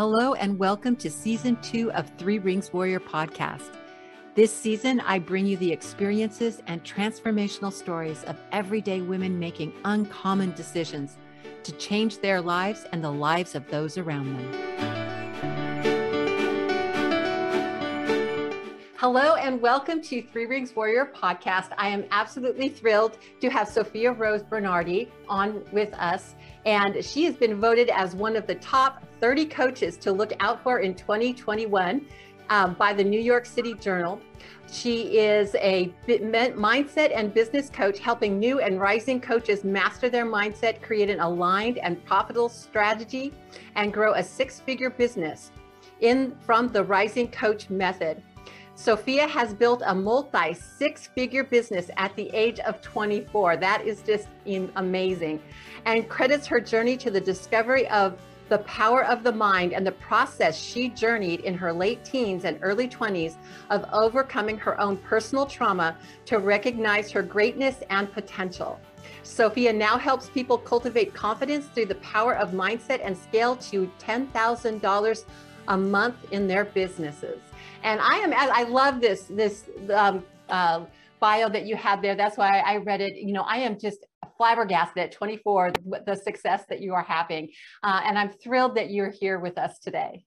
Hello, and welcome to season two of Three Rings Warrior podcast. This season, I bring you the experiences and transformational stories of everyday women making uncommon decisions to change their lives and the lives of those around them. Hello and welcome to Three Rings Warrior podcast. I am absolutely thrilled to have Sofia Rose Bernardi on with us. And she has been voted as one of the top 30 coaches to look out for in 2021 um, by the New York City Journal. She is a mindset and business coach, helping new and rising coaches master their mindset, create an aligned and profitable strategy, and grow a six figure business in from the Rising Coach method. Sofia has built a multi six figure business at the age of 24. That is just amazing. And credits her journey to the discovery of the power of the mind and the process she journeyed in her late teens and early 20s of overcoming her own personal trauma to recognize her greatness and potential. Sofia now helps people cultivate confidence through the power of mindset and scale to $10,000 a month in their businesses. And I am, I love this, this um, uh, bio that you had there. That's why I read it. You know, I am just flabbergasted at 24, the success that you are having. Uh, and I'm thrilled that you're here with us today.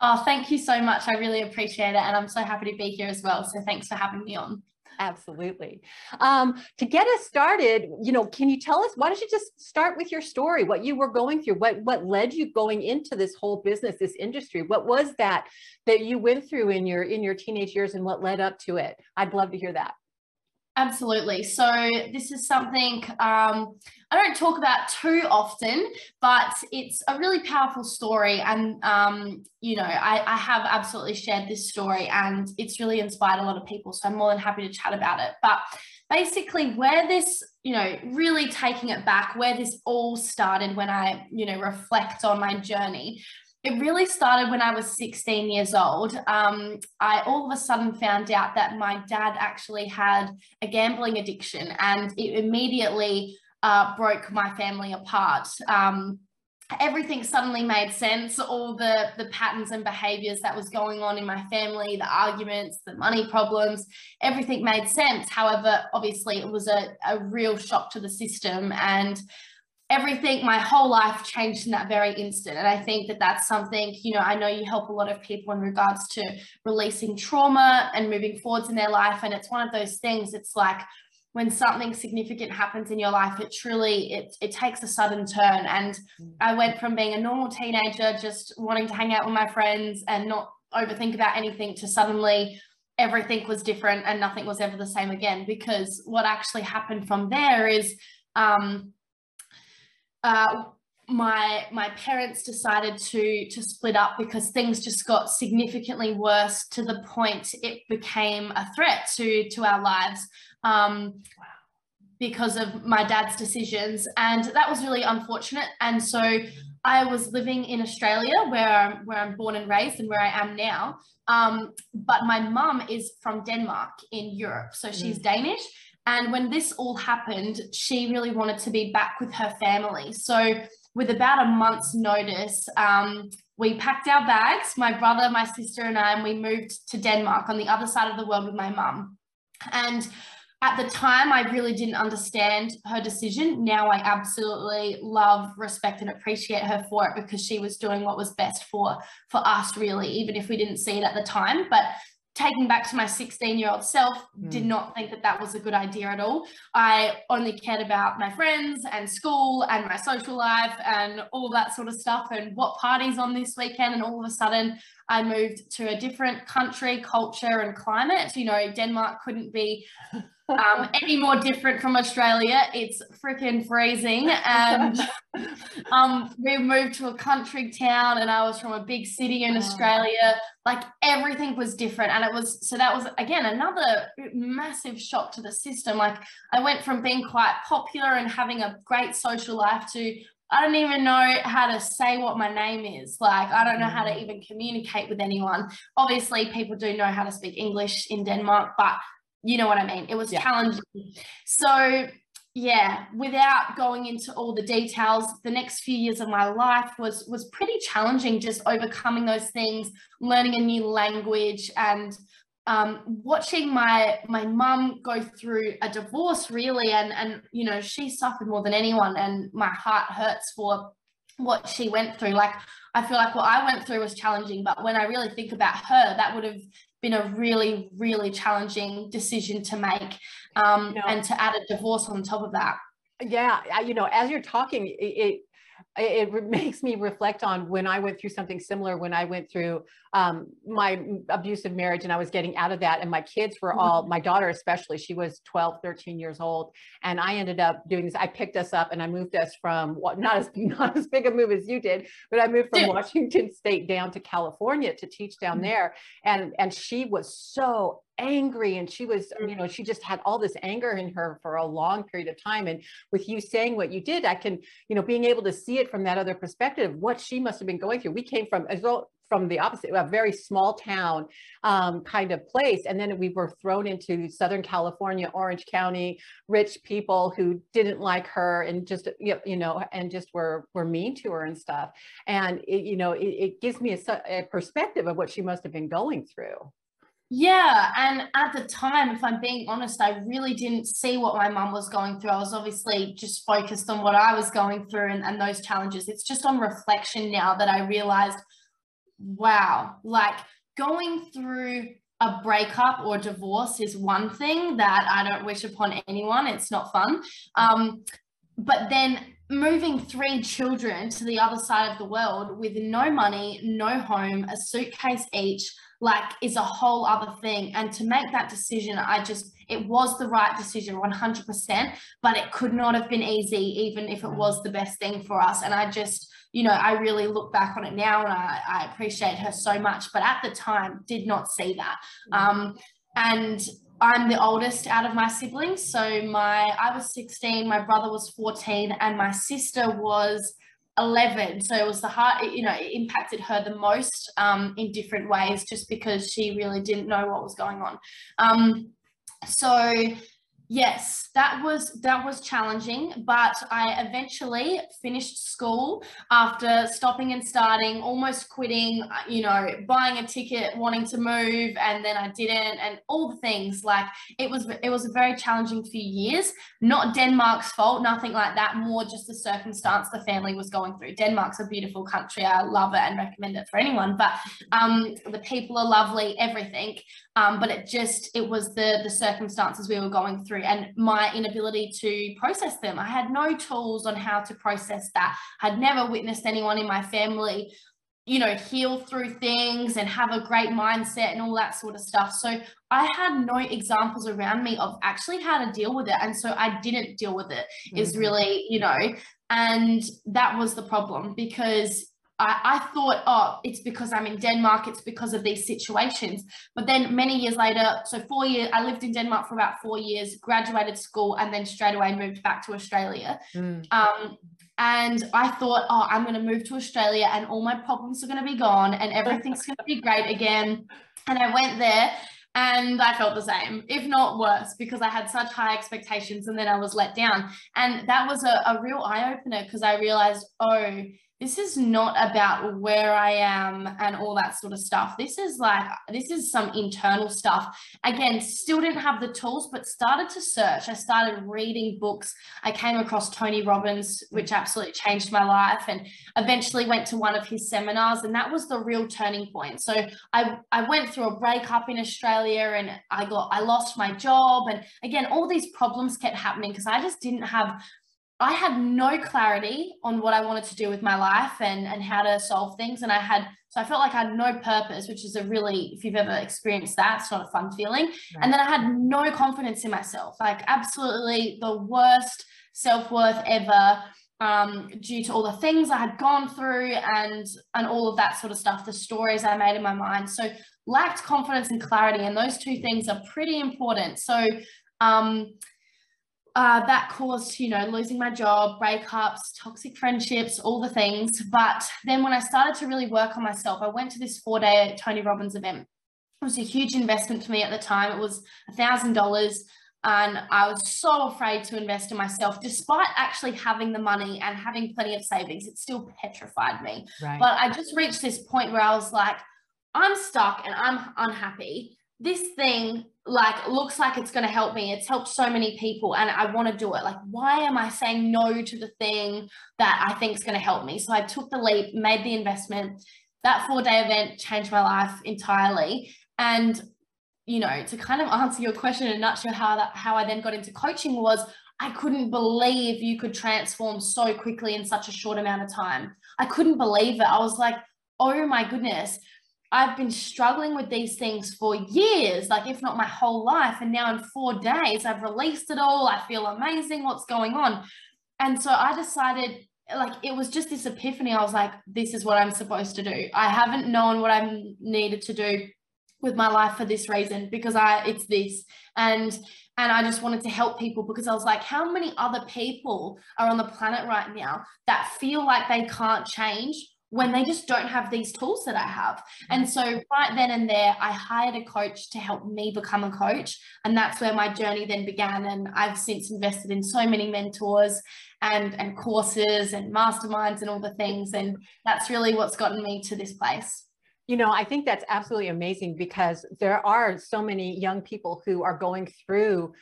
Oh, thank you so much. I really appreciate it. And I'm so happy to be here as well. So thanks for having me on. Absolutely. Um, to get us started, you know, can you tell us, why don't you just start with your story, what you were going through, what, what led you going into this whole business, this industry? What was that that you went through in your, in your teenage years and what led up to it? I'd love to hear that. Absolutely. So this is something um, I don't talk about too often, but it's a really powerful story. And, um, you know, I, I, have absolutely shared this story and it's really inspired a lot of people. So I'm more than happy to chat about it. But basically where this, you know, really taking it back, where this all started when I, you know, reflect on my journey it really started when I was 16 years old. Um, I all of a sudden found out that my dad actually had a gambling addiction, and it immediately uh, broke my family apart. Um, everything suddenly made sense. All the the patterns and behaviors that was going on in my family, the arguments, the money problems, everything made sense. However, obviously, it was a, a real shock to the system and everything my whole life changed in that very instant. And i think that that's something you know i know you help a lot of people in regards to releasing trauma and moving forwards in their life. And it's one of those things it's like when something significant happens in your life it truly it, it takes a sudden turn. And i went from being a normal teenager just wanting to hang out with my friends and not overthink about anything to suddenly everything was different and nothing was ever the same again. Because what actually happened from there is um, uh, my my parents decided to to split up because things just got significantly worse to the point it became a threat to to our lives um, because of my dad's decisions. And that was really unfortunate. And so I was living in Australia where I'm, where I'm born and raised and where I am now. Um, but my mum is from Denmark in Europe. So she's mm. Danish and when this all happened, she really wanted to be back with her family. So, with about a month's notice, um, we packed our bags, my brother, my sister, and I, and we moved to Denmark on the other side of the world with my mum. And at the time, I really didn't understand her decision. Now I absolutely love, respect, and appreciate her for it because she was doing what was best for for us, really, even if we didn't see it at the time. But taking back to my 16 year old self mm. did not think that that was a good idea at all i only cared about my friends and school and my social life and all that sort of stuff and what parties on this weekend and all of a sudden i moved to a different country culture and climate you know denmark couldn't be um, any more different from Australia. It's freaking freezing. And um, we moved to a country town, and I was from a big city in Australia. Like everything was different. And it was so that was, again, another massive shock to the system. Like I went from being quite popular and having a great social life to I don't even know how to say what my name is. Like, I don't know how to mm. even communicate with anyone. Obviously, people do know how to speak English in Denmark, but you know what I mean? It was yeah. challenging. So, yeah, without going into all the details, the next few years of my life was was pretty challenging. Just overcoming those things, learning a new language, and um, watching my my mum go through a divorce. Really, and and you know she suffered more than anyone, and my heart hurts for what she went through. Like I feel like what I went through was challenging, but when I really think about her, that would have been a really really challenging decision to make um, know, and to add a divorce on top of that. Yeah, you know, as you're talking, it, it, it makes me reflect on when I went through something similar when I went through um, my abusive marriage and I was getting out of that. And my kids were all, mm-hmm. my daughter especially, she was 12, 13 years old. And I ended up doing this. I picked us up and I moved us from what not as not as big a move as you did, but I moved from. Washington State down to California to teach down mm-hmm. there. And and she was so angry and she was you know she just had all this anger in her for a long period of time and with you saying what you did i can you know being able to see it from that other perspective what she must have been going through we came from as well from the opposite, a very small town um, kind of place. And then we were thrown into Southern California, Orange County, rich people who didn't like her and just, you know, and just were, were mean to her and stuff. And, it, you know, it, it gives me a, a perspective of what she must have been going through. Yeah, and at the time, if I'm being honest, I really didn't see what my mum was going through. I was obviously just focused on what I was going through and, and those challenges. It's just on reflection now that I realized wow, like going through a breakup or divorce is one thing that I don't wish upon anyone. It's not fun. Um, but then moving three children to the other side of the world with no money, no home, a suitcase each, like is a whole other thing. And to make that decision, I just, it was the right decision 100%, but it could not have been easy, even if it was the best thing for us. And I just, you know, I really look back on it now and I, I appreciate her so much, but at the time did not see that. Mm. Um, and I'm the oldest out of my siblings. So my I was 16, my brother was 14, and my sister was 11. So it was the heart you know, it impacted her the most um, in different ways just because she really didn't know what was going on. Um, so Yes, that was that was challenging, but I eventually finished school after stopping and starting, almost quitting, uh, you know, buying a ticket, wanting to move and then I didn't and all the things. Like it was it was a very challenging few years. Not Denmark's fault, nothing like that, more just the circumstance the family was going through. Denmark's a beautiful country. I love it and recommend it for anyone, but um the people are lovely, everything. Um, but it just it was the the circumstances we were going through and my inability to process them. I had no tools on how to process that. I'd never witnessed anyone in my family, you know, heal through things and have a great mindset and all that sort of stuff. So I had no examples around me of actually how to deal with it. And so I didn't deal with it. Mm-hmm. Is really, you know, and that was the problem because I, I thought, oh, it's because I'm in Denmark, it's because of these situations. But then many years later, so four years, I lived in Denmark for about four years, graduated school, and then straight away moved back to Australia. Mm. Um, and I thought, oh, I'm going to move to Australia and all my problems are going to be gone and everything's going to be great again. And I went there and I felt the same, if not worse, because I had such high expectations and then I was let down. And that was a, a real eye opener because I realized, oh, this is not about where I am and all that sort of stuff. This is like, this is some internal stuff. Again, still didn't have the tools, but started to search. I started reading books. I came across Tony Robbins, which absolutely changed my life, and eventually went to one of his seminars. And that was the real turning point. So I, I went through a breakup in Australia and I got, I lost my job. And again, all these problems kept happening because I just didn't have I had no clarity on what I wanted to do with my life and and how to solve things. And I had so I felt like I had no purpose, which is a really, if you've ever experienced that, it's not a fun feeling. Right. And then I had no confidence in myself, like absolutely the worst self-worth ever um, due to all the things I had gone through and and all of that sort of stuff, the stories I made in my mind. So lacked confidence and clarity, and those two things are pretty important. So um, uh, that caused, you know, losing my job, breakups, toxic friendships, all the things. But then when I started to really work on myself, I went to this four day Tony Robbins event. It was a huge investment for me at the time. It was a thousand dollars. and I was so afraid to invest in myself, despite actually having the money and having plenty of savings. It still petrified me. Right. But I just reached this point where I was like, I'm stuck and I'm unhappy. This thing like looks like it's going to help me. It's helped so many people and I want to do it. Like, why am I saying no to the thing that I think is going to help me? So I took the leap, made the investment. That four day event changed my life entirely. And you know, to kind of answer your question in a nutshell, how that how I then got into coaching was I couldn't believe you could transform so quickly in such a short amount of time. I couldn't believe it. I was like, oh my goodness, I've been struggling with these things for years, like if not my whole life. And now in four days, I've released it all. I feel amazing. What's going on? And so I decided, like, it was just this epiphany. I was like, this is what I'm supposed to do. I haven't known what I needed to do with my life for this reason because I it's this and and I just wanted to help people because I was like how many other people are on the planet right now that feel like they can't change when they just don't have these tools that I have. And mm-hmm. so right then and there I hired a coach to help me become a coach and that's where my journey then began and I've since invested in so many mentors and and courses and masterminds and all the things and that's really what's gotten me to this place. You know, I think that's absolutely amazing because there are so many young people who are going through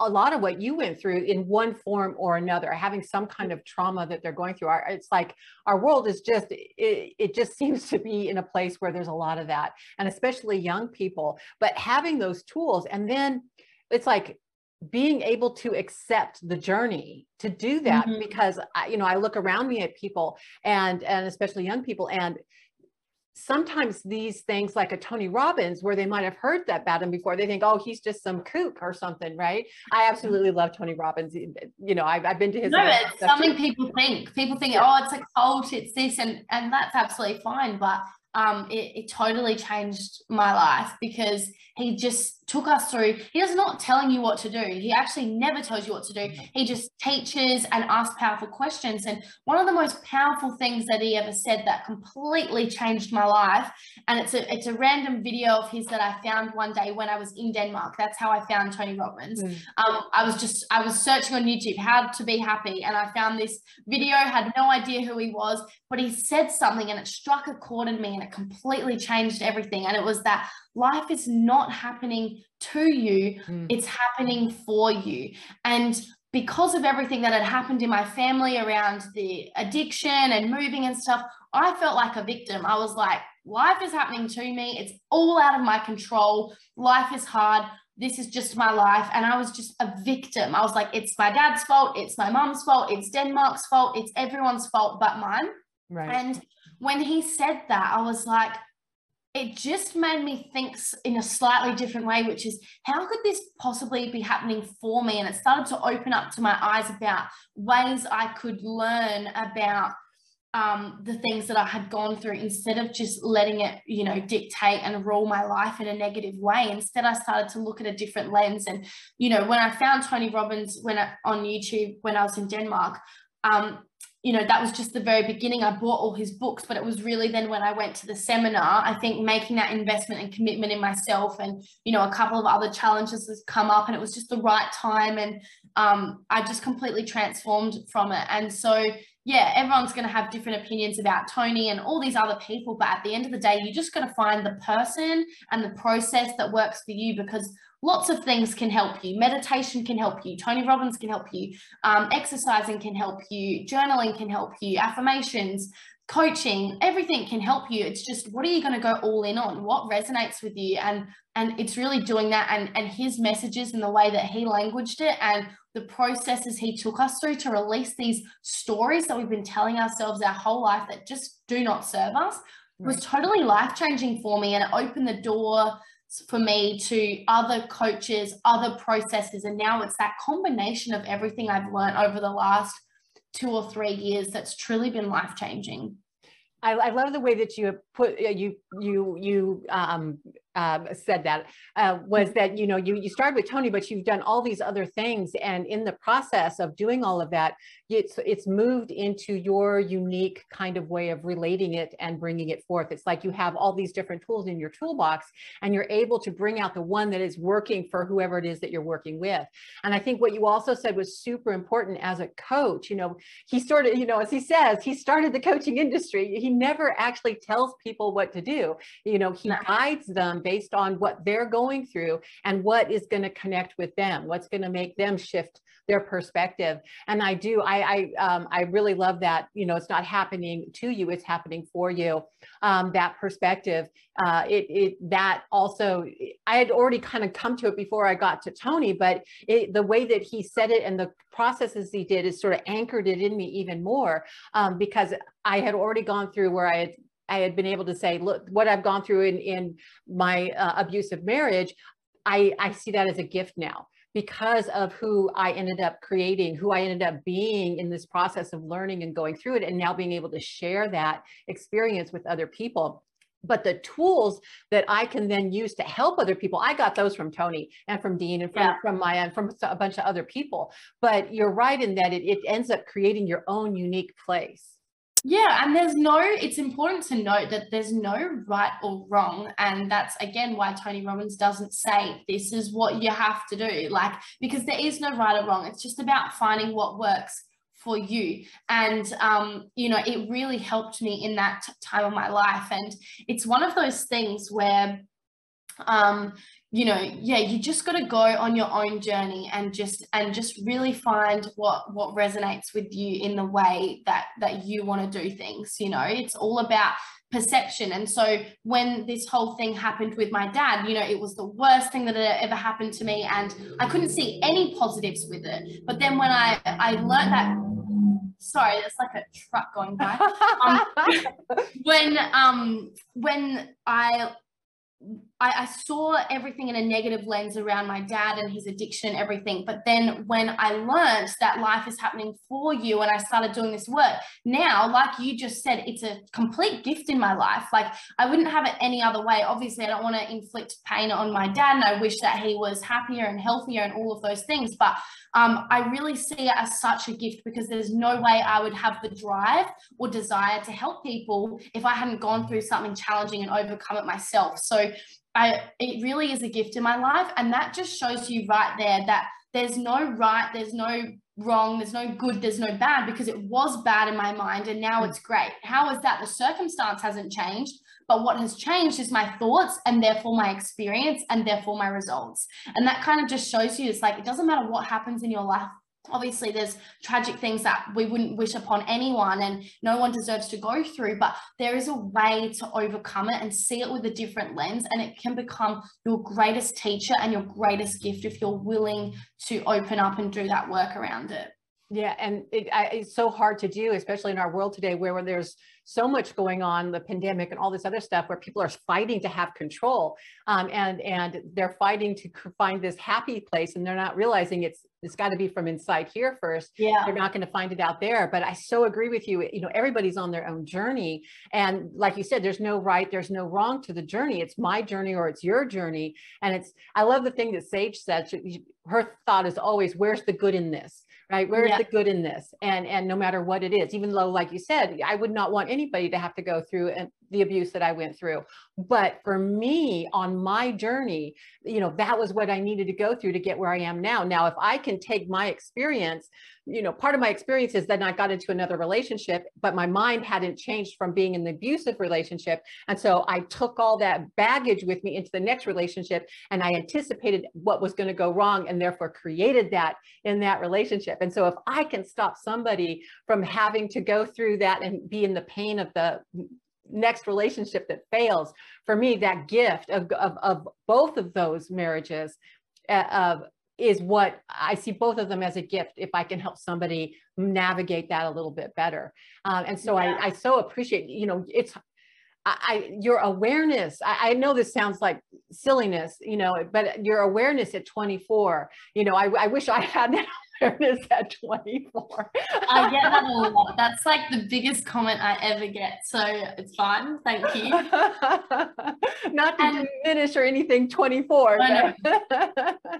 a lot of what you went through in one form or another, having some kind of trauma that they're going through. Our, It's like our world is just, it, it just seems to be in a place where there's a lot of that, and especially young people. But having those tools, and then it's like being able to accept the journey to do that mm-hmm. because I, you know i look around me at people and and especially young people and sometimes these things like a Tony Robbins, where they might have heard that about him before, they think, oh, he's just some kook or something, right? I absolutely love Tony Robbins. Eh, eh, you know, I've, I've been to his. No, it's something too. people think. People think, oh, it's a cult, it's this, and and that's absolutely fine. But um, it, it totally changed my life because he just took us through. He is not telling you what to do. He actually never tells you what to do. He just teaches and asks powerful questions. And one of the most powerful things that he ever said that completely changed my life, and it's a it's a random video of his that I found one day when I was in Denmark. That's how I found Tony Robbins. Mm. Um, I was just I was searching on YouTube how to be happy, and I found this video. Had no idea who he was, but he said something, and it struck a chord in me, it completely changed everything. And it was that life is not happening to you, mm. it's happening for you. And because of everything that had happened in my family around the addiction and moving and stuff, I felt like a victim. I was like, life is happening to me. It's all out of my control. Life is hard. This is just my life. And I was just a victim. I was like, it's my dad's fault. It's my mom's fault. It's Denmark's fault. It's everyone's fault but mine. Right. And when he said that, I was like, it just made me think in a slightly different way, which is how could this possibly be happening for me? And it started to open up to my eyes about ways I could learn about um, the things that I had gone through instead of just letting it, you know, dictate and rule my life in a negative way. Instead, I started to look at a different lens. And, you know, when I found Tony Robbins when I, on YouTube when I was in Denmark, um, you know, that was just the very beginning. I bought all his books, but it was really then when I went to the seminar, I think making that investment and commitment in myself and, you know, a couple of other challenges has come up and it was just the right time. And um, I just completely transformed from it. And so, yeah, everyone's going to have different opinions about Tony and all these other people. But at the end of the day, you just got to find the person and the process that works for you because lots of things can help you. Meditation can help you. Tony Robbins can help you. Um, exercising can help you. Journaling can help you. Affirmations, coaching, everything can help you. It's just what are you going to go all in on? What resonates with you? And and it's really doing that. And and his messages and the way that he languaged it and the processes he took us through to release these stories that we've been telling ourselves our whole life that just do not serve us was totally life changing for me and it opened the door for me to other coaches, other processes. And now it's that combination of everything I've learned over the last two or three years that's truly been life changing. I, I, love the way that you put uh, you you you um, uh, said that uh, was that you know you you started with Tony, but you've done all these other things, and in the process of doing all of that, it's it's moved into your unique kind of way of relating it and bringing it forth. It's like you have all these different tools in your toolbox and you're able to bring out the one that is working for whoever it is that you're working with. And i think what you also said was super important as a coach. You know he started you know as he says he started the coaching industry. He never actually tells people what to do. You know he guides them based on what they're going through and what is going to connect with them what's going to make them shift their perspective. And I do, I, I, um, I really love that, you know, it's not happening to you, it's happening for you. Um, that perspective, uh, it, it, that also, I had already kind of come to it before I got to Tony, but it, the way that he said it and the processes he did is sort of anchored it in me even more um, because I had already gone through where I had I had been able to say, look, what I've gone through in, in my uh, abusive marriage, I, I see that as a gift now because of who I ended up creating, who I ended up being in this process of learning and going through it, and now being able to share that experience with other people. But the tools that I can then use to help other people, I got those from Tony and from Dean and from, yeah. from Maya and from a bunch of other people. But you're right in that it, it ends up creating your own unique place. Yeah, and there's no, it's important to note that there's no right or wrong. And that's again why Tony Robbins doesn't say this is what you have to do. Like, because there is no right or wrong. It's just about finding what works for you. And, um, you know, it really helped me in that time of my life. And it's one of those things where, um, you know yeah you just got to go on your own journey and just and just really find what what resonates with you in the way that that you want to do things you know? It's all about perception. And so when this whole thing happened with my dad you know it was the worst thing that had ever happened to me and i couldn't see any positives with it. But then when i i learned that sorry there's like a truck going by. Um, when um when i I, I, saw everything in a negative lens around my dad and his addiction and everything. But then when I learned that life is happening for you and I started doing this work, now, like you just said, it's a complete gift in my life. Like I wouldn't have it any other way. Obviously, I don't want to inflict pain on my dad and I wish that he was happier and healthier and all of those things. But um, I really see it as such a gift because there's no way I would have the drive or desire to help people if I hadn't gone through something challenging and overcome it myself. So I it really is a gift in my life. And that just shows you right there that there's no right, there's no wrong, there's no good, there's no bad because it was bad in my mind and now it's great. How is that? The circumstance hasn't changed, but what has changed is my thoughts and therefore my experience and therefore my results. And that kind of just shows you it's like it doesn't matter what happens in your life obviously there's tragic things that we wouldn't wish upon anyone and no one deserves to go through but there is a way to overcome it and see it with a different lens and it can become your greatest teacher and your greatest gift if you're willing to open up and do that work around it yeah, and it, I, it's so hard to do, especially in our world today, where, where there's so much going on, the pandemic and all this other stuff, where people are fighting to have control, um, and and they're fighting to find this happy place, and they're not realizing it's it's got to be from inside here first. Yeah, they're not going to find it out there. But I so agree with you. You know, everybody's on their own journey, and like you said, there's no right, there's no wrong to the journey. It's my journey or it's your journey, and it's. I love the thing that Sage said. She, her thought is always, "Where's the good in this?" Right where's yeah. the good in this and and no matter what it is even though like you said i would not want anybody to have to go through and the abuse that I went through. But for me on my journey, you know, that was what I needed to go through to get where I am now. Now, if I can take my experience, you know, part of my experience is that I got into another relationship, but my mind hadn't changed from being in the abusive relationship. And so I took all that baggage with me into the next relationship and I anticipated what was going to go wrong and therefore created that in that relationship. And so if I can stop somebody from having to go through that and be in the pain of the next relationship that fails for me that gift of, of, of both of those marriages uh, is what i see both of them as a gift if i can help somebody navigate that a little bit better um, and so yeah. I, I so appreciate you know it's I, your awareness, I, I, know this sounds like silliness, you know, but your awareness at 24, you know, I, I wish I had that awareness at 24. I get that a lot. That's like the biggest comment I ever get. So it's fine. Thank you. Not to and, diminish or anything 24. No, no.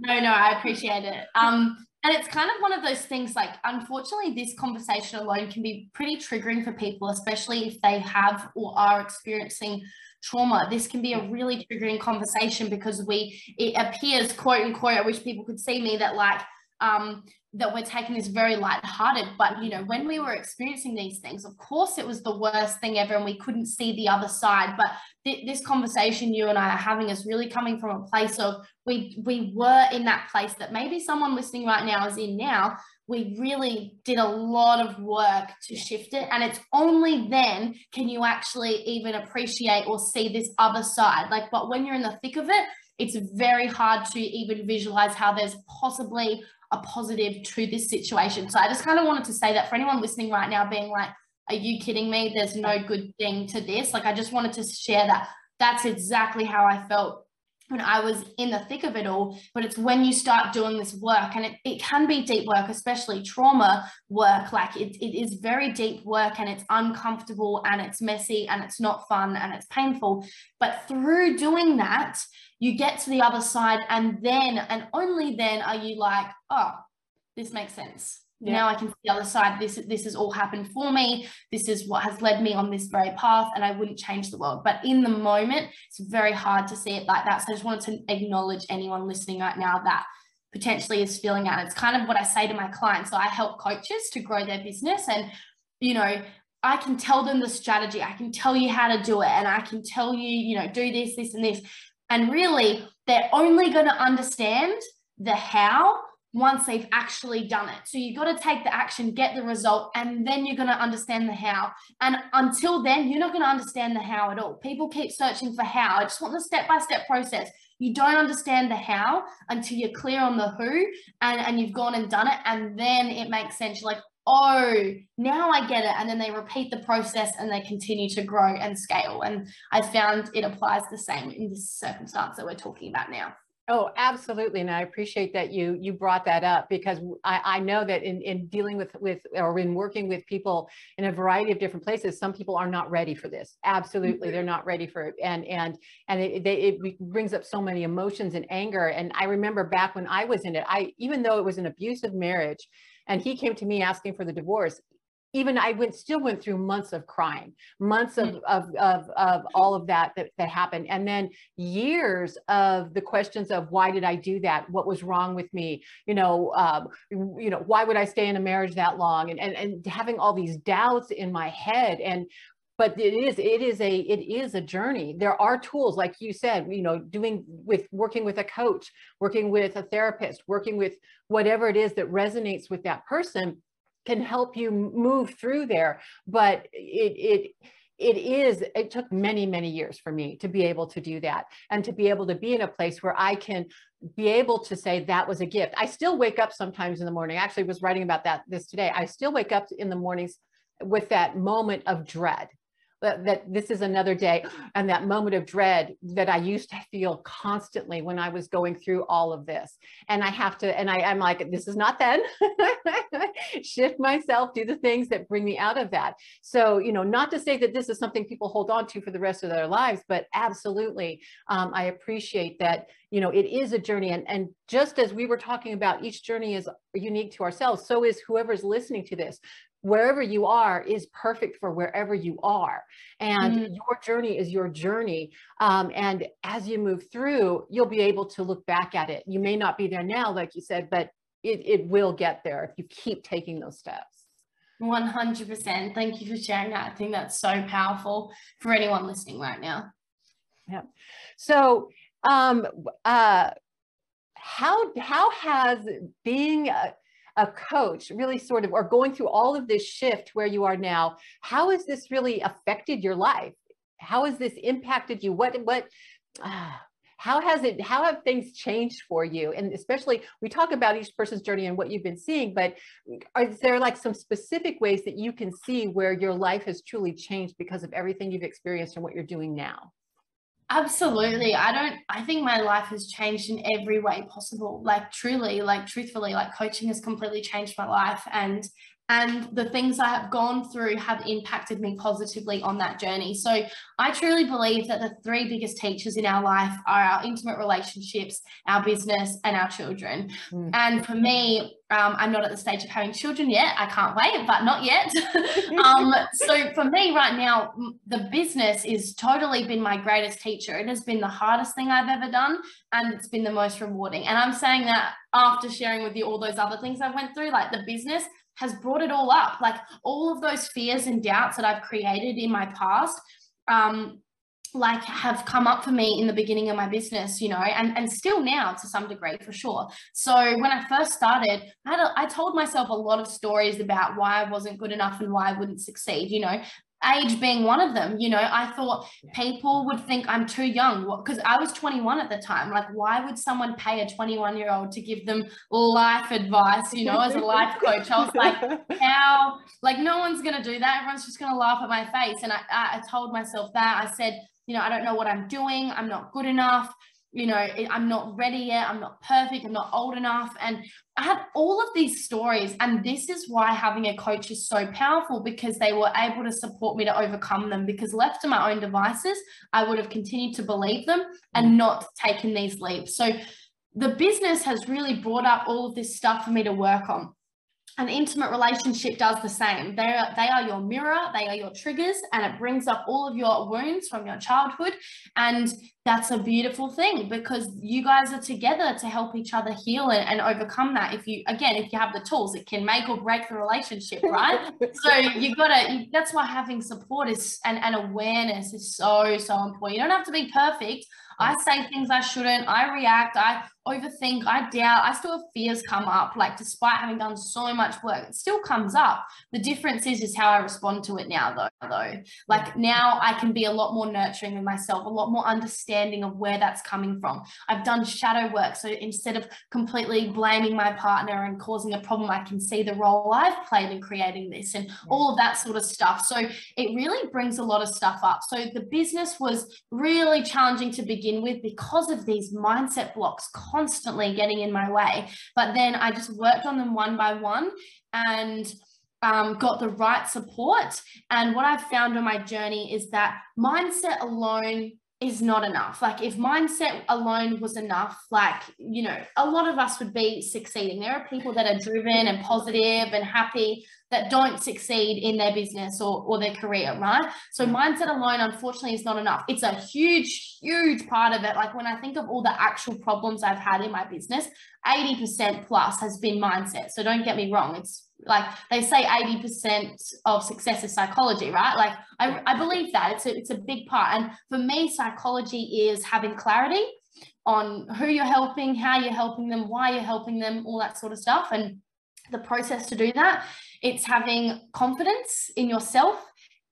no, no, I appreciate it. Um, And it's kind of one of those things like, unfortunately, this conversation alone can be pretty triggering for people, especially if they have or are experiencing trauma. This can be a really triggering conversation because we, it appears, quote unquote, I wish people could see me that like, um, that we're taking this very light-hearted but you know when we were experiencing these things of course it was the worst thing ever and we couldn't see the other side but th- this conversation you and i are having is really coming from a place of we we were in that place that maybe someone listening right now is in now. We really did a lot of work to shift it and it's only then can you actually even appreciate or see this other side. Like but when you're in the thick of it it's very hard to even visualize how there's possibly a positive to this situation. So I just kind of wanted to say that for anyone listening right now, being like, are you kidding me? There's no good thing to this. Like, I just wanted to share that that's exactly how I felt when I was in the thick of it all. But it's when you start doing this work, and it, it can be deep work, especially trauma work. Like, it, it is very deep work and it's uncomfortable and it's messy and it's not fun and it's painful. But through doing that, you get to the other side and then and only then are you like oh this makes sense yeah. now i can see the other side this this has all happened for me this is what has led me on this very path and i wouldn't change the world but in the moment it's very hard to see it like that so i just wanted to acknowledge anyone listening right now that potentially is feeling out it's kind of what i say to my clients so i help coaches to grow their business and you know I can tell them the strategy. I can tell you how to do it. And I can tell you, you know, do this, this, and this. And really, they're only going to understand the how once they've actually done it. So you've got to take the action, get the result, and then you're going to understand the how. And until then, you're not going to understand the how at all. People keep searching for how. I just want the step by step process. You don't understand the how until you're clear on the who and, and you've gone and done it. And then it makes sense. You're like, oh, now I get it. And then they repeat the process and they continue to grow and scale. And I found it applies the same in this circumstance that we're talking about now. Oh, absolutely. And I appreciate that you you brought that up because I, I know that in, in dealing with with or in working with people in a variety of different places, some people are not ready for this. Absolutely. Mm-hmm. They're not ready for it. And and and it, they, it brings up so many emotions and anger. And I remember back when I was in it, I even though it was an abusive marriage, and he came to me asking for the divorce even I went still went through months of crying, months of, mm. of, of, of, all of that, that that happened. And then years of the questions of why did I do that? What was wrong with me? You know, um, you know, why would I stay in a marriage that long? And, and, and having all these doubts in my head. And but it is it is a it is a journey. There are tools like you said you know doing with working with a coach working with a therapist working with whatever it is that resonates with that person can help you move through there. But it it it is it took many many years for me to be able to do that and to be able to be in a place where i can be able to say that was a gift. I still wake up sometimes in the morning. I actually was writing about that this today. I still wake up in the mornings with that moment of dread that, that this is another day and that moment of dread that I used to feel constantly when I was going through all of this. And I have to, and I, I'm like, this is not then. Shift myself, do the things that bring me out of that. So, you know, not to say that this is something people hold on to for the rest of their lives, but absolutely, um, I appreciate that, you know, it is a journey. And, and just as we were talking about, each journey is unique to ourselves. So is whoever's listening to this wherever you are is perfect for wherever you are. And mm-hmm. your journey is your journey. Um, and as you move through you'll be able to look back at it. You may not be there now like you said but it, it will get there if you keep taking those steps. 100% thank you for sharing that. I think that's so powerful for anyone listening right now. Yeah so um uh how how has being a, a coach really sort of or going through all of this shift where you are now how has this really affected your life? How has this impacted you? What what uh, how has it how have things changed for you? And especially we talk about each person's journey and what you've been seeing but are there like some specific ways that you can see where your life has truly changed because of everything you've experienced and what you're doing now Absolutely. I don't, I think my life has changed in every way possible. Like, truly, like, truthfully, like, coaching has completely changed my life. And, and the things I have gone through have impacted me positively on that journey. So I truly believe that the three biggest teachers in our life are our intimate relationships, our business, and our children. Mm. And for me, um, I'm not at the stage of having children yet. I can't wait, but not yet. um, so for me right now, the business is totally been my greatest teacher. It has been the hardest thing I've ever done, and it's been the most rewarding. And I'm saying that after sharing with you all those other things I went through, like the business has brought it all up. Like all of those fears and doubts that I've created in my past, um, like have come up for me in the beginning of my business, you know, and, and still now to some degree for sure. So when I first started, I, had a, I told myself a lot of stories about why I wasn't good enough and why I wouldn't succeed, you know, age being one of them. You know, I thought people would think I'm too young because I was 21 at the time. Like, why would someone pay a 21 year old to give them life advice, you know, as a life coach? I was like, how? Like, no one's going to do that. Everyone's just going to laugh at my face. And I, I told myself that. I said, you know, I don't know what I'm doing. I'm not good enough you know, I'm not ready yet, I'm not perfect, I'm not old enough. And I had all of these stories. And this is why having a coach is so powerful because they were able to support me to overcome them. Because left to my own devices, I would have continued to believe them and mm. not taken these leaps. So the business has really brought up all of this stuff for me to work on an intimate relationship does the same. They are, they are your mirror, they are your triggers, and it brings up all of your wounds from your childhood. And that's a beautiful thing because you guys are together to help each other heal and, and overcome that. If you, again, if you have the tools, it can make or break the relationship, right? so you gotta, you, that's why having support is and, and awareness is so, so important. You don't have to be perfect. I say things I shouldn't, I react, I overthink, I doubt, I still have fears come up. Like despite having done so much work, it still comes up. The difference is is how I respond to it now though though. Like now I can be a lot more nurturing with myself, a lot more understanding of where that's coming from. I've done shadow work. So instead of completely blaming my partner and causing a problem, I can see the role I've played in creating this and mm. all of that sort of stuff. So it really brings a lot of stuff up. So the business was really challenging to begin with because of these mindset blocks constantly getting in my way. But then I just worked on them one by one and um, got the right support. And what I've found on my journey is that mindset alone is not enough. Like if mindset alone was enough, like, you know, a lot of us would be succeeding. There are people that are driven and positive and happy that don't succeed in their business or, or their career, right? So mindset alone, unfortunately, is not enough. It's a huge, huge part of it. Like when I think of all the actual problems I've had in my business, 80% plus has been mindset. So don't get me wrong. It's like they say 80% of success is psychology right like I, I believe that it's a, it's a big part and for me psychology is having clarity on who you're helping how you're helping them why you're helping them all that sort of stuff and the process to do that it's having confidence in yourself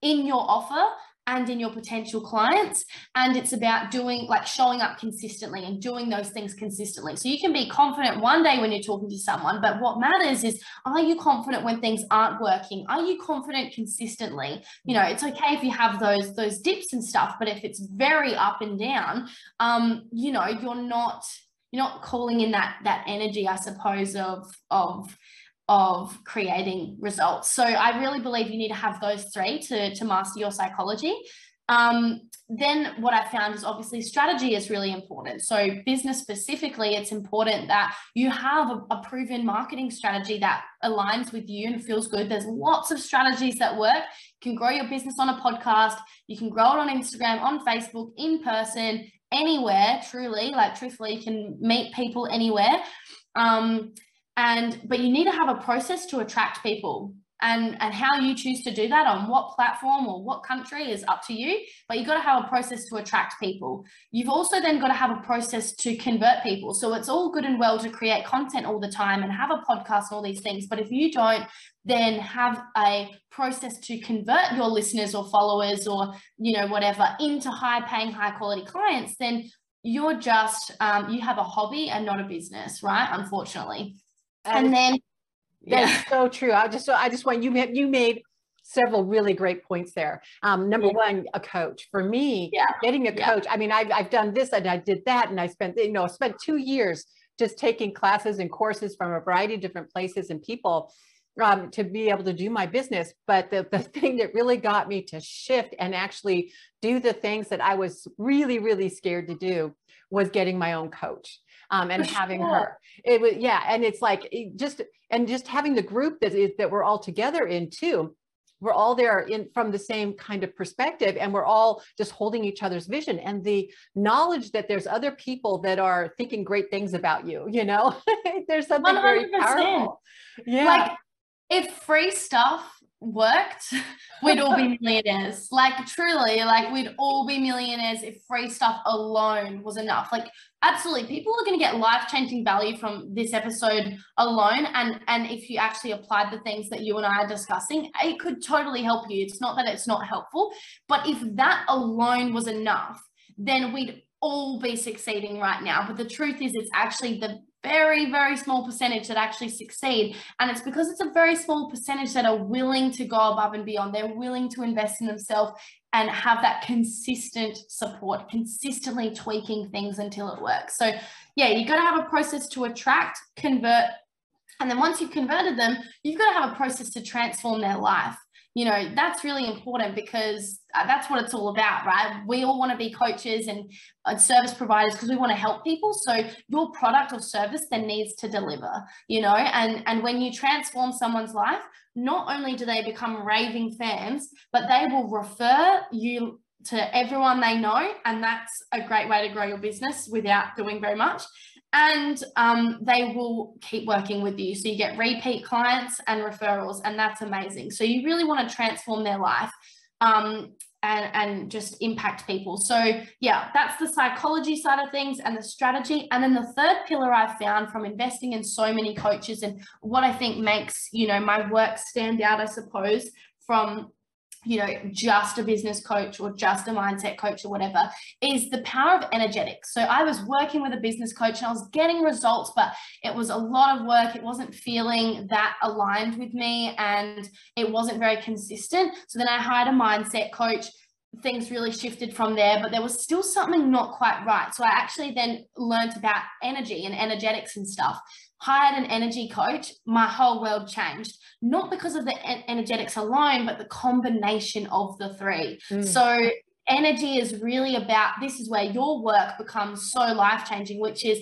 in your offer and in your potential clients. And it's about doing like showing up consistently and doing those things consistently. So you can be confident one day when you're talking to someone, but what matters is are you confident when things aren't working? Are you confident consistently? You know, it's okay if you have those those dips and stuff, but if it's very up and down, um, you know, you're not you're not calling in that that energy, I suppose, of of of creating results. So I really believe you need to have those three to, to master your psychology. Um, then what I found is obviously strategy is really important. So business specifically, it's important that you have a, a, proven marketing strategy that aligns with you and feels good. There's lots of strategies that work. You can grow your business on a podcast. You can grow it on Instagram, on Facebook, in person, anywhere. Truly, like truthfully, you can meet people anywhere. Um, and but you need to have a process to attract people. And and how you choose to do that on what platform or what country is up to you but you've got to have a process to attract people. You've also then got to have a process to convert people. So it's all good and well to create content all the time and have a podcast and all these things but if you don't then have a process to convert your listeners or followers or you know whatever into high paying high quality clients then you're just um, you have a hobby and not a business right unfortunately and then that's yeah. so true. I just I just want you you made several really great points there. Um, number yeah. one, a coach. For me, yeah. getting a coach. I mean, I've I've done this and I did that, and I spent you know spent two years just taking classes and courses from a variety of different places and people. Um, to be able to do my business. But the, the thing that really got me to shift and actually do the things that I was really, really scared to do was getting my own coach. Um, and For having sure. her, it was yeah, and it's like it just and just having the group that is that we're all together in too we're all there in from the same kind of perspective and we're all just holding each other's vision and the knowledge that there's other people that are thinking great things about you you know there's something 100%. very powerful yeah like if free stuff worked, we'd all be millionaires. Like truly, like we'd all be millionaires if free stuff alone was enough. Like absolutely, people are going to get life-changing value from this episode alone. And and if you actually applied the things that you and I are discussing, it could totally help you. It's not that it's not helpful, but if that alone was enough, then we'd all be succeeding right now. But the truth is, it's actually the very, very small percentage that actually succeed. And it's because it's a very small percentage that are willing to go above and beyond. They're willing to invest in themselves and have that consistent support, consistently tweaking things until it works. So, yeah, you've got to have a process to attract, convert, and then once you've converted them, you've got to have a process to transform their life you know that's really important because uh, that's what it's all about right? We all want to be coaches and, and service providers because we want to help people. So your product or service then needs to deliver you know? And and when you transform someone's life not only do they become raving fans but they will refer you to everyone they know and that's a great way to grow your business without doing very much and um, they will keep working with you. So you get repeat clients and referrals, and that's amazing. So you really want to transform their life um, and, and just impact people. So, yeah, that's the psychology side of things and the strategy. And then the third pillar I found from investing in so many coaches and what I think makes, you know, my work stand out, I suppose, from you know, just a business coach or just a mindset coach or whatever, is the power of energetics. So I was working with a business coach and I was getting results, but it was a lot of work. It wasn't feeling that aligned with me and it wasn't very consistent. So then I hired a mindset coach things really shifted from there, but there was still something not quite right. So I actually then learned about energy and energetics and stuff hired an energy coach, my whole world changed. Not because of the energetics alone, but the combination of the three. Mm. So, energy is really about this is where your work becomes so life changing, which is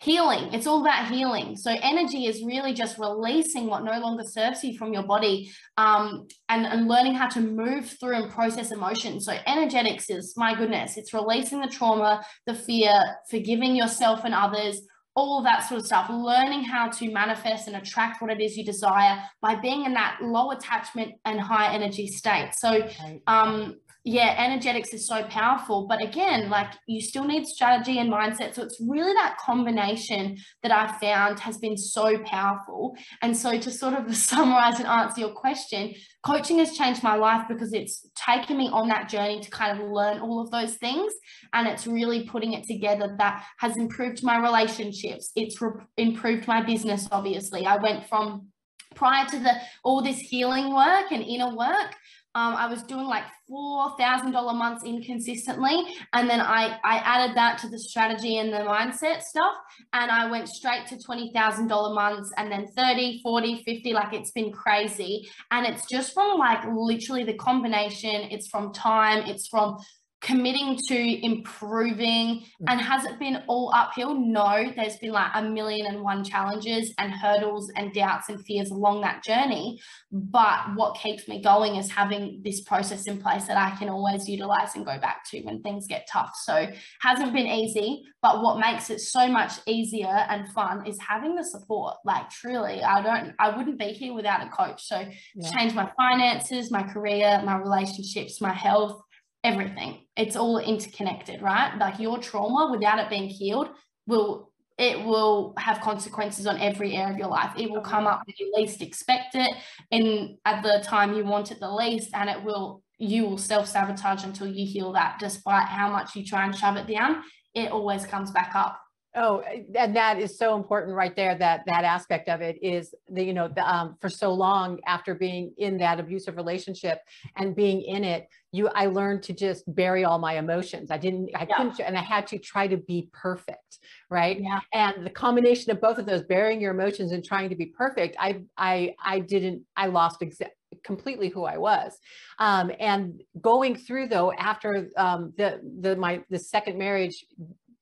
healing. It's all about healing. So, energy is really just releasing what no longer serves you from your body um, and, and learning how to move through and process emotions. So, energetics is my goodness, it's releasing the trauma, the fear, forgiving yourself and others all that sort of stuff, learning how to manifest and attract what it is you desire by being in that low attachment and high energy state. So, um, yeah, energetics is so powerful. But again, like you still need strategy and mindset. So it's really that combination that I found has been so powerful. And so to sort of summarize and answer your question, coaching has changed my life because it's taken me on that journey to kind of learn all of those things. And it's really putting it together that has improved my relationships. It's re- improved my business, obviously. I went from prior to the all this healing work and inner work um, I was doing like four thousand dollar months inconsistently, and then I I added that to the strategy and the mindset stuff, and I went straight to twenty thousand dollar months, and then 30, 40, 50. Like it's been crazy, and it's just from like literally the combination. It's from time. It's from committing to improving. Mm. and has it been all uphill? No. There's been like a million and one challenges and hurdles and doubts and fears along that journey. But what keeps me going is having this process in place that i can always utilize and go back to when things get tough. So hasn't been easy but what makes it so much easier and fun is having the support. Like truly i don't i wouldn't be here without a coach. So yeah. change my finances my career my relationships my health everything. It's all interconnected, right? Like your trauma, without it being healed, will it will have consequences on every area of your life. It will come up when you least expect it, and at the time you want it the least, and it will you will self sabotage until you heal that. Despite how much you try and shove it down, it always comes back up. Oh, and that is so important right there. That that aspect of it is the you know the, um, for so long after being in that abusive relationship and being in it, you I learned to just bury all my emotions. I didn't I yeah. couldn't and I had to try to be perfect, right? Yeah. And the combination of both of those, burying your emotions and trying to be perfect, I I I didn't I lost exa- completely who I was. Um, and going through though after um, the the my the second marriage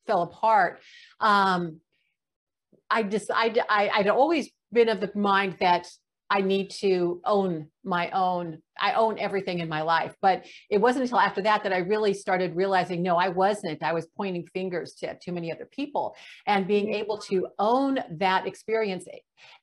fell apart. Um, I just I, I I'd always been of the mind that I need to own my own, I own everything in my life. But it wasn't until after that that I really started realizing, no, I wasn't. I was pointing fingers to too many other people and being able to own that experience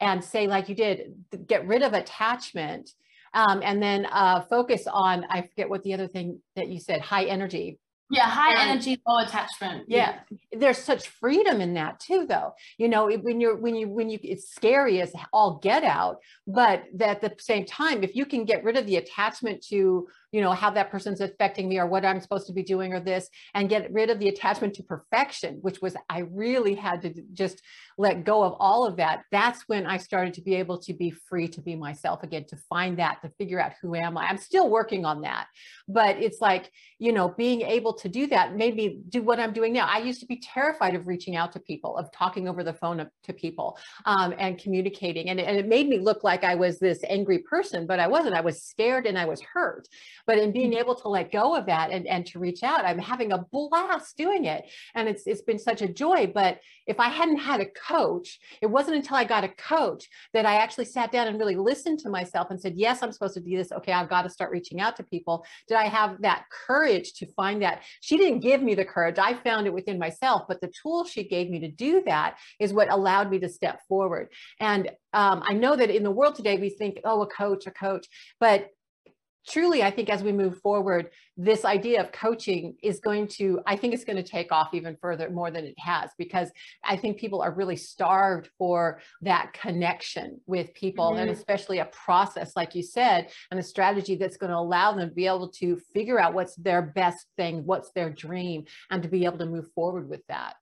and say, like you did, get rid of attachment um, and then uh, focus on, I forget what the other thing that you said, high energy yeah, high and, energy, low attachment. Yeah. yeah. There's such freedom in that too, though. You know, when you're when you when you it's scary as all get out, but that at the same time, if you can get rid of the attachment to you know, how that person's affecting me or what I'm supposed to be doing or this, and get rid of the attachment to perfection, which was, I really had to just let go of all of that. That's when I started to be able to be free to be myself again, to find that, to figure out who am I. I'm still working on that, but it's like, you know, being able to do that made me do what I'm doing now. I used to be terrified of reaching out to people, of talking over the phone to people um, and communicating. And, and it made me look like I was this angry person, but I wasn't. I was scared and I was hurt. But in being able to let go of that and, and to reach out, I'm having a blast doing it. And it's it's been such a joy. But if I hadn't had a coach, it wasn't until I got a coach that I actually sat down and really listened to myself and said, yes, I'm supposed to do this. Okay, I've got to start reaching out to people. Did I have that courage to find that? She didn't give me the courage. I found it within myself, but the tool she gave me to do that is what allowed me to step forward. And um, I know that in the world today, we think, oh, a coach, a coach, but truly, I think as we move forward, this idea of coaching is going to, I think it's going to take off even further more than it has, because I think people are really starved for that connection with people mm-hmm. and especially a process, like you said, and a strategy that's going to allow them to be able to figure out what's their best thing, what's their dream, and to be able to move forward with that.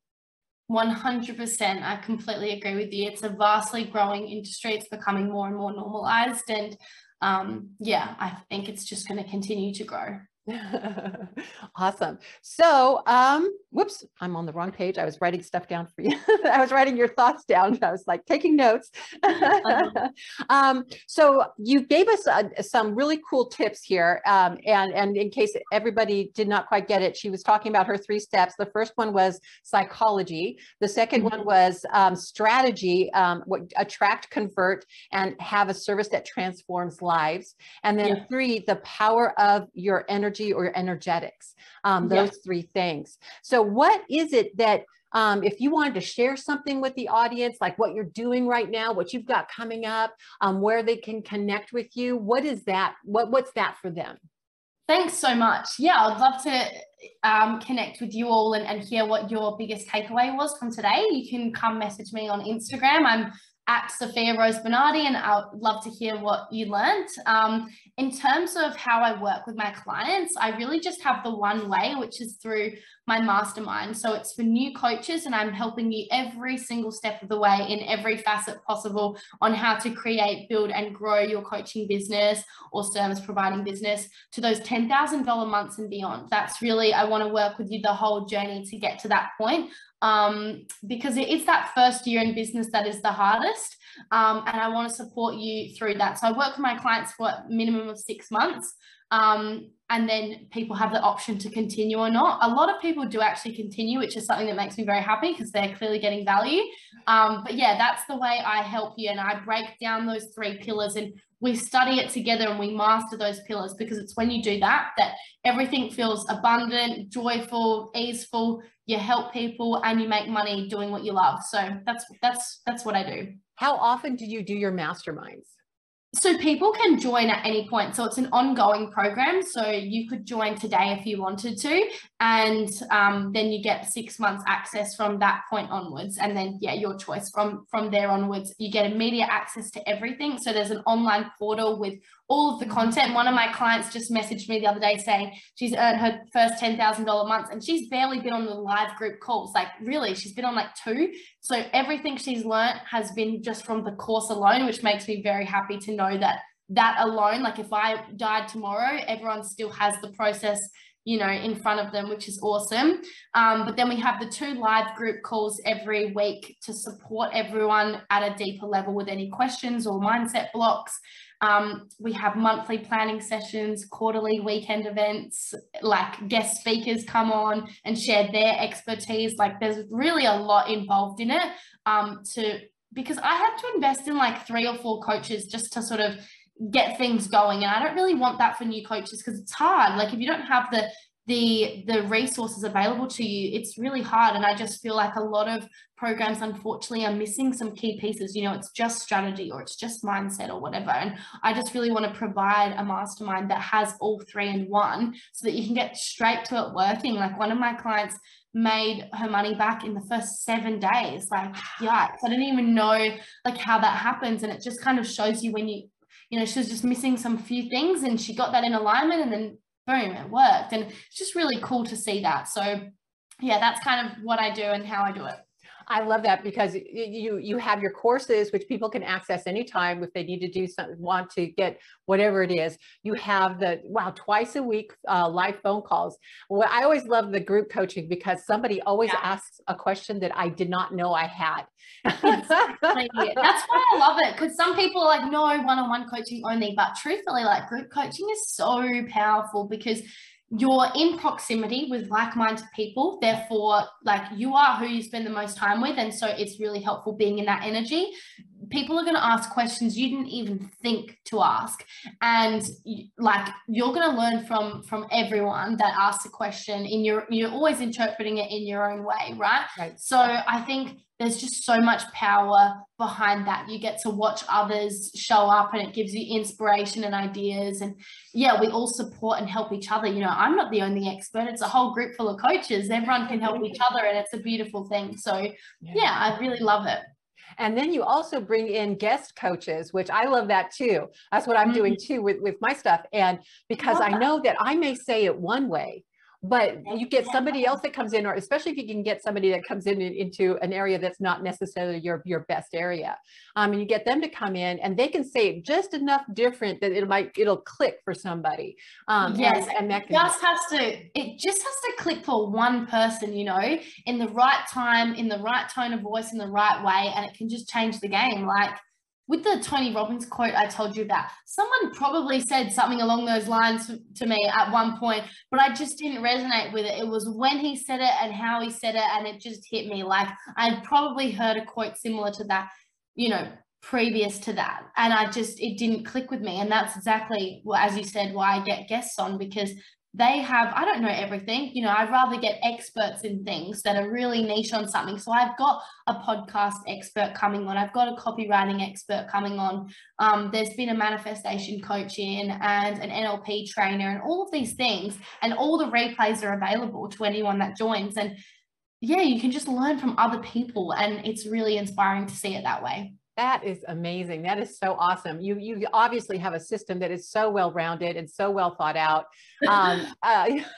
100%. I completely agree with you. It's a vastly growing industry. It's becoming more and more normalized. And um, yeah, I think it's just going to continue to grow. awesome. So, um, whoops, I'm on the wrong page. I was writing stuff down for you. I was writing your thoughts down. I was like taking notes. uh-huh. um, so you gave us uh, some really cool tips here. Um, and, and in case everybody did not quite get it, she was talking about her three steps. The first one was psychology. The 2nd mm-hmm. one was um, strategy, um, what attract, convert, and have a service that transforms lives. And then yeah. three, the power of your energy energy or energetics, um, those yeah. three things. So what is it that um, if you wanted to share something with the audience, like what you're doing right now, what you've got coming up, um, where they can connect with you, what is that? What What's that for them? Thanks so much. Yeah, I'd love to um, connect with you all and, and hear what your biggest takeaway was from today. You can come message me on Instagram. I'm at Sofia Rose Bernardi, and I would love to hear what you learned. Um, in terms of how I work with my clients, I really just have the one way, which is through my mastermind. So it's for new coaches, and I'm helping you every single step of the way in every facet possible on how to create, build, and grow your coaching business or service providing business to those $10,000 months and beyond. That's really, I want to work with you the whole journey to get to that point um, because it's that first year in business that is the hardest. Um, and I want to support you through that. So I work with my clients for a minimum of six months. Um, and then people have the option to continue or not. A lot of people do actually continue, which is something that makes me very happy because they're clearly getting value. Um, but yeah, that's the way I help you. And I break down those three pillars and we study it together and we master those pillars because it's when you do that that everything feels abundant, joyful, easeful. You help people and you make money doing what you love. So that's that's that's what I do. How often do you do your masterminds? So people can join at any point. So it's an ongoing program. So you could join today if you wanted to. And um, then you get six months access from that point onwards. And then yeah your choice from from there onwards you get immediate access to everything. So there's an online portal with all of the mm-hmm. content. One of my clients just messaged me the other day saying she's earned her first $10000 months and she's barely been on the live group calls. Like really she's been on like two. So everything she's learned has been just from the course alone which makes me very happy to know that that alone like if i died tomorrow everyone still has the process you know, in front of them, which is awesome. Um, but then we have the two live group calls every week to support everyone at a deeper level with any questions or mindset blocks. Um, we have monthly planning sessions, quarterly weekend events, like guest speakers come on and share their expertise. Like there's really a lot involved in it um, to because I had to invest in like three or four coaches just to sort of get things going. And i don't really want that for new coaches because it's hard. Like if you don't have the the the resources available to you it's really hard. And i just feel like a lot of programs unfortunately are missing some key pieces. You know it's just strategy or it's just mindset or whatever. And i just really want to provide a mastermind that has all three in one so that you can get straight to it working. Like one of my clients made her money back in the first seven days. Like yikes. I didn't even know like how that happens. And it just kind of shows you when you you know, she was just missing some few things and she got that in alignment and then boom, it worked. And it's just really cool to see that. So yeah, that's kind of what I do and how I do it. I love that because you you have your courses which people can access anytime if they need to do something want to get whatever it is. You have the wow twice a week uh, live phone calls. Well, I always love the group coaching because somebody always yeah. asks a question that I did not know I had. That's why I love it because some people are like no one-on-one coaching only, but truthfully, like group coaching is so powerful because you're in proximity with like-minded people therefore like you are who you spend the most time with and so it's really helpful being in that energy people are going to ask questions you didn't even think to ask and like you're going to learn from from everyone that asks a question in your you're always interpreting it in your own way right, right. so i think there's just so much power behind that. You get to watch others show up and it gives you inspiration and ideas. And yeah, we all support and help each other. You know, I'm not the only expert, it's a whole group full of coaches. Everyone can help each other and it's a beautiful thing. So yeah, yeah I really love it. And then you also bring in guest coaches, which I love that too. That's what I'm mm-hmm. doing too with, with my stuff. And because I know that I may say it one way, but you get somebody else that comes in or especially if you can get somebody that comes in into an area that's not necessarily your your best area. Um, and you get them to come in and they can say it just enough different that it might it'll click for somebody um, yes and, and that just has to it just has to click for one person you know in the right time in the right tone of voice in the right way and it can just change the game like with the Tony Robbins quote I told you about, someone probably said something along those lines to me at one point, but I just didn't resonate with it. It was when he said it and how he said it, and it just hit me. Like I'd probably heard a quote similar to that, you know, previous to that. And I just, it didn't click with me. And that's exactly, as you said, why I get guests on because they have i don't know everything you know i'd rather get experts in things that are really niche on something. So i've got a podcast expert coming on i've got a copywriting expert coming on. Um, there's been a manifestation coach in and an nlp trainer and all of these things. And all the replays are available to anyone that joins. And yeah you can just learn from other people and it's really inspiring to see it that way that is amazing. That is so awesome. You you obviously have a system that is so well rounded and so well thought out. Um, uh,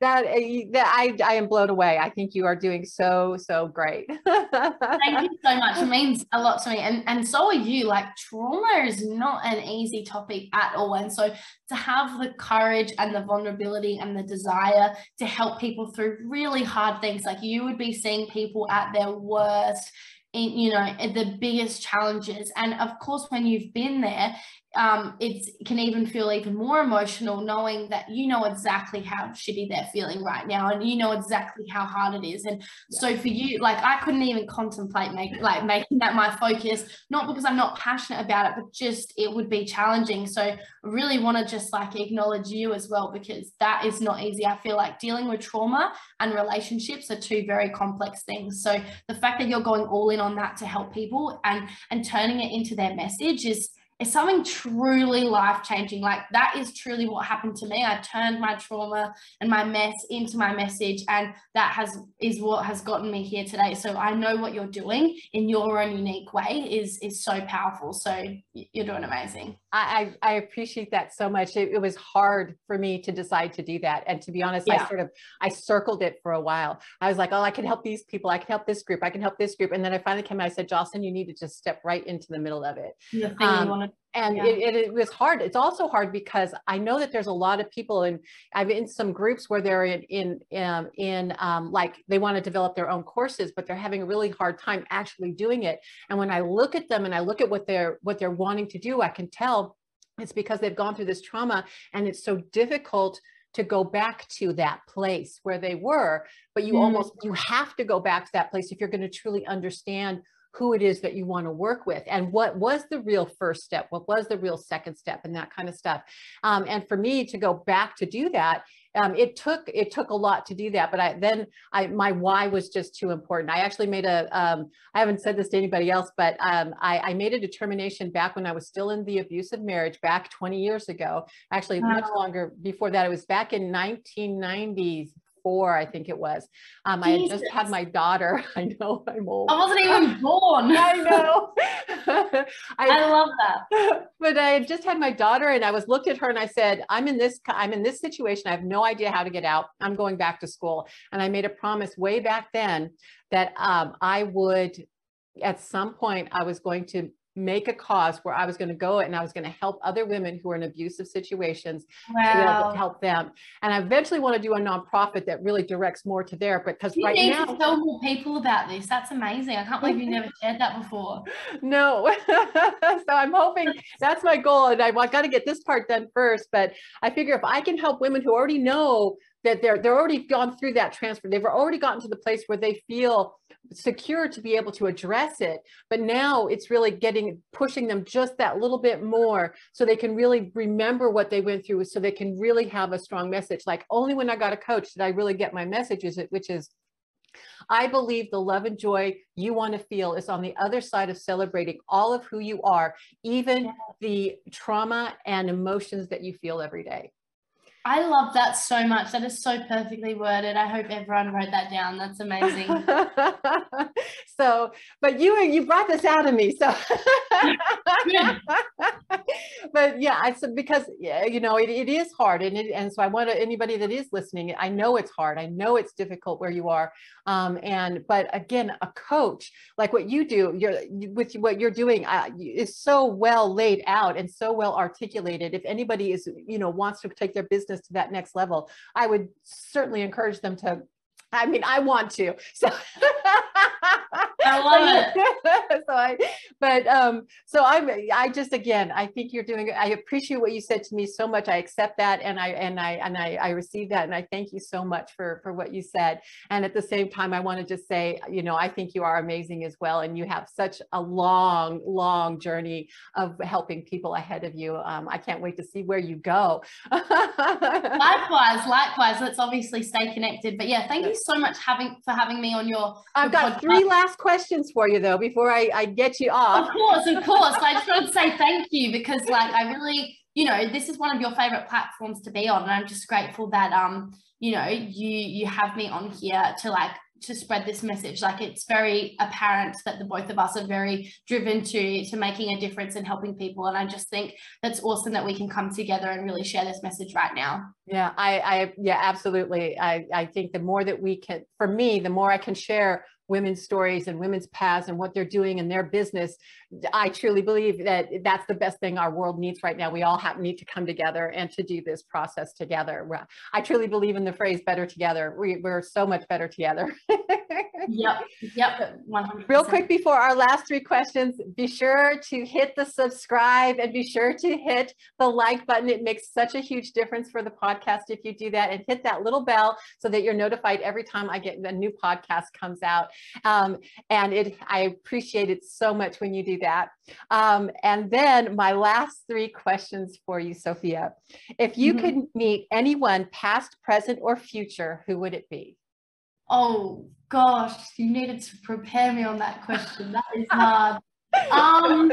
that that I I am blown away. I think you are doing so so great. Thank you so much. It means a lot to me, and and so are you. Like trauma is not an easy topic at all, and so to have the courage and the vulnerability and the desire to help people through really hard things, like you would be seeing people at their worst you know the biggest challenges. And of course when you've been there um, it can even feel even more emotional knowing that you know exactly how shitty they're feeling right now and you know exactly how hard it is. And yeah. so for you like i couldn't even contemplate make, like making that my focus not because i'm not passionate about it but just it would be challenging. So i really want to just like acknowledge you as well because that is not easy. I feel like dealing with trauma and relationships are two very complex things. So the fact that you're going all in on that to help people and and turning it into their message is it's something truly life changing. Like that is truly what happened to me. I turned my trauma and my mess into my message, and that has is what has gotten me here today. So I know what you're doing in your own unique way is is so powerful. So you're doing amazing. I I, appreciate that so much. It, it, was hard for me to decide to do that, and to be honest, yeah. I sort of I circled it for a while. I was like, oh, I can help these people. I can help this group. I can help this group, and then I finally came. I said, Jocelyn, you need to just step right into the middle of it. Um, and yeah. it, it, it, was hard it's also hard because i know that there's a lot of people and i'm in some groups where they're in in um, in um, like they want to develop their own courses but they're having a really hard time actually doing it and when i look at them and i look at what they're what they're wanting to do i can tell it's because they've gone through this trauma and it's so difficult to go back to that place where they were but you mm. almost you have to go back to that place if you're going to truly understand who it is that you want to work with and what was the real first step what was the real second step and that kind of stuff. Um, and for me to go back to do that um, it took it took a lot to do that but i then i my why was just too important. I actually made a um, I haven't said this to anybody else but um, I, I, made a determination back when i was still in the abusive marriage back 20 years ago. Actually wow. much longer before that it was back in 1990s four, I think it was. Um, I had just had my daughter. I know I'm old. I wasn't even born. I know. I, I, love that. But I had just had my daughter, and I was looked at her and I said, "I'm in this. I'm in this situation. I have no idea how to get out. I'm going back to school." And I made a promise way back then that um, I would at some point I was going to make a cause where I was going to go and I was going to help other women who are in abusive situations wow. to be able to help them. And I eventually want to do a nonprofit that really directs more to there because you right need now to tell more people about this. That's amazing. I can't believe you never shared that before. No. so I'm hoping that's my goal. And I, I got to get this part done first. But I figure if I can help women who already know that they're they're already gone through that transfer they've already gotten to the place where they feel secure to be able to address it but now it's really getting pushing them just that little bit more so they can really remember what they went through so they can really have a strong message like only when i got a coach did i really get my messages which is I believe the love and joy you want to feel is on the other side of celebrating all of who you are, even the trauma and emotions that you feel every day. I love that so much. That is so perfectly worded. I hope everyone wrote that down. That's amazing. so, but you you brought this out of me. So, but yeah, I said because you know it, it is hard, and it, and so I want anybody that is listening. I know it's hard. I know it's difficult where you are. Um, and but again, a coach like what you do, you're with what you're doing uh, is so well laid out and so well articulated. If anybody is you know wants to take their business to that next level, I would certainly encourage them to I mean, I want to. So I love it. so I, but um, so I'm. I just again, I think you're doing. I appreciate what you said to me so much. I accept that, and I and I and I, I receive that, and I thank you so much for for what you said. And at the same time, I want to just say, you know, I think you are amazing as well, and you have such a long, long journey of helping people ahead of you. Um, I can't wait to see where you go. likewise, likewise. Let's obviously stay connected. But yeah, thank you so much having for having me on your. I've got podcast. three last questions for you though before I, I get you off. Of course, of course. I just want to say thank you because like I really, you know, this is one of your favorite platforms to be on, and I'm just grateful that um, you know, you you have me on here to like to spread this message like it's very apparent that the both of us are very driven to to making a difference and helping people and i just think that's awesome that we can come together and really share this message right now yeah i i yeah absolutely i i think the more that we can for me the more i can share women's stories and women's paths and what they're doing in their business i truly believe that that's the best thing our world needs right now. We all have need to come together and to do this process together. I truly believe in the phrase better together. We, we're so much better together. Yep yep 100%. real quick before our last three questions be sure to hit the subscribe and be sure to hit the like button. It makes such a huge difference for the podcast if you do that and hit that little bell so that you're notified every time i get a new podcast comes out. Um, and it, I appreciate it so much when you do that. Um, and then my last three questions for you, Sofia. If you mm-hmm. could meet anyone, past, present, or future, who would it be? Oh gosh, you needed to prepare me on that question. That is hard. um,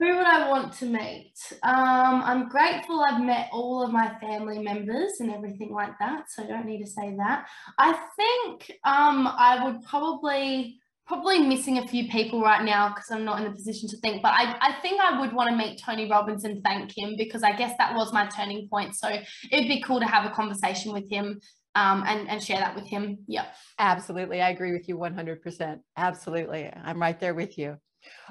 Who would I want to meet? Um, I'm grateful I've met all of my family members and everything like that, so I don't need to say that. I think um, I would probably probably missing a few people right now because I'm not in a position to think, but I, I think I would want to meet Tony Robbins and thank him because I guess that was my turning point. So it'd be cool to have a conversation with him um, and, and share that with him. Yeah. Absolutely. I agree with you 100%. Absolutely. I'm right there with you.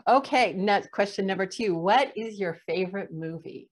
Okay. Next question number two. What is your favorite movie?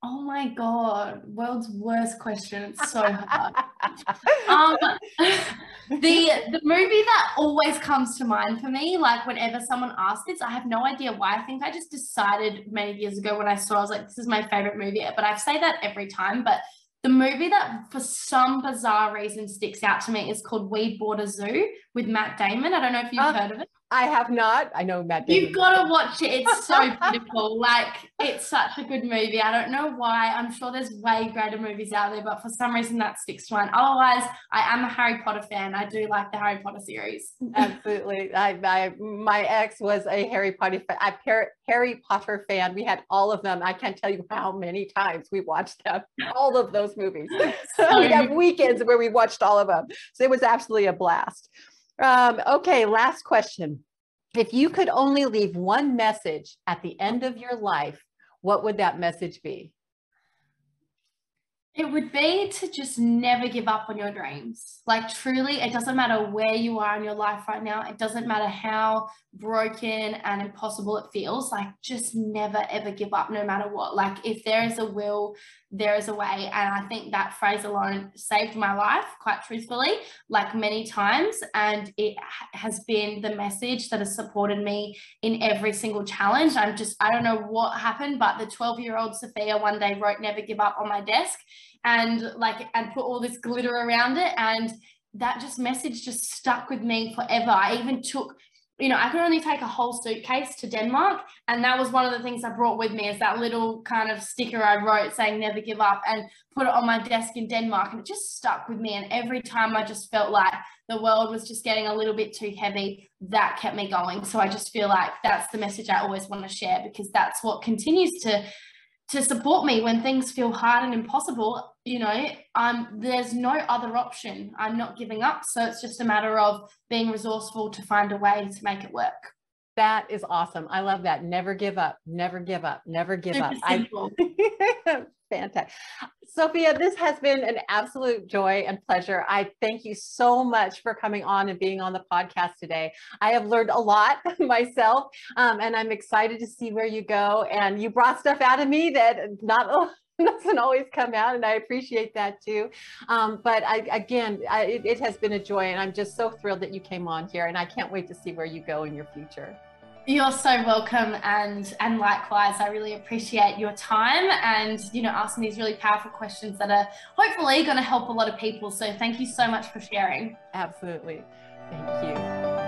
Oh my god, world's worst question. It's so hard. um, the the movie that always comes to mind for me, like whenever someone asks this, I have no idea why. I think I just decided many years ago when I saw, I was like, this is my favorite movie. But I say that every time. But the movie that for some bizarre reason sticks out to me is called We Bought a Zoo with Matt Damon. I don't know if you've uh, heard of it. I have not. I know Matt. Damon. You've got to watch it. It's so beautiful. like it's such a good movie. I don't know why. I'm sure there's way greater movies out there, but for some reason that sticks to mind. Otherwise, I am a Harry Potter fan. I do like the Harry Potter series. Absolutely. I, I my ex was a Harry Potter fan. I Harry Potter fan. We had all of them. I can't tell you how many times we watched them. All of those movies. So we have weekends where we watched all of them. So it was absolutely a blast. Um, okay, last question. If you could only leave one message at the end of your life, what would that message be? It would be to just never give up on your dreams. Like, truly, it doesn't matter where you are in your life right now. It doesn't matter how broken and impossible it feels. Like, just never, ever give up, no matter what. Like, if there is a will, there is a way. And I think that phrase alone saved my life, quite truthfully, like many times. And it has been the message that has supported me in every single challenge. I'm just, I don't know what happened, but the 12 year old Sofia one day wrote Never Give Up on my desk and like and put all this glitter around it. And that just message just stuck with me forever. I even took you know i could only take a whole suitcase to denmark. And that was one of the things i brought with me is that little kind of sticker i wrote saying never give up and put it on my desk in denmark. And it just stuck with me. And every time i just felt like the world was just getting a little bit too heavy that kept me going. So i just feel like that's the message i always want to share because that's what continues to to support me when things feel hard and impossible you know i'm there's no other option. I'm not giving up. So it's just a matter of being resourceful to find a way to make it work that is awesome. I love that. Never give up. Never give up. Never give up. I, fantastic Sofia this has been an absolute joy and pleasure. I thank you so much for coming on and being on the podcast today. I have learned a lot myself um, and i'm excited to see where you go. And you brought stuff out of me that not doesn't always come out and I appreciate that too. Um, but I, again, I, it, it has been a joy and I'm just so thrilled that you came on here and I can't wait to see where you go in your future. You're so welcome and and likewise I really appreciate your time and you know asking these really powerful questions that are hopefully going to help a lot of people so thank you so much for sharing. Absolutely. Thank you.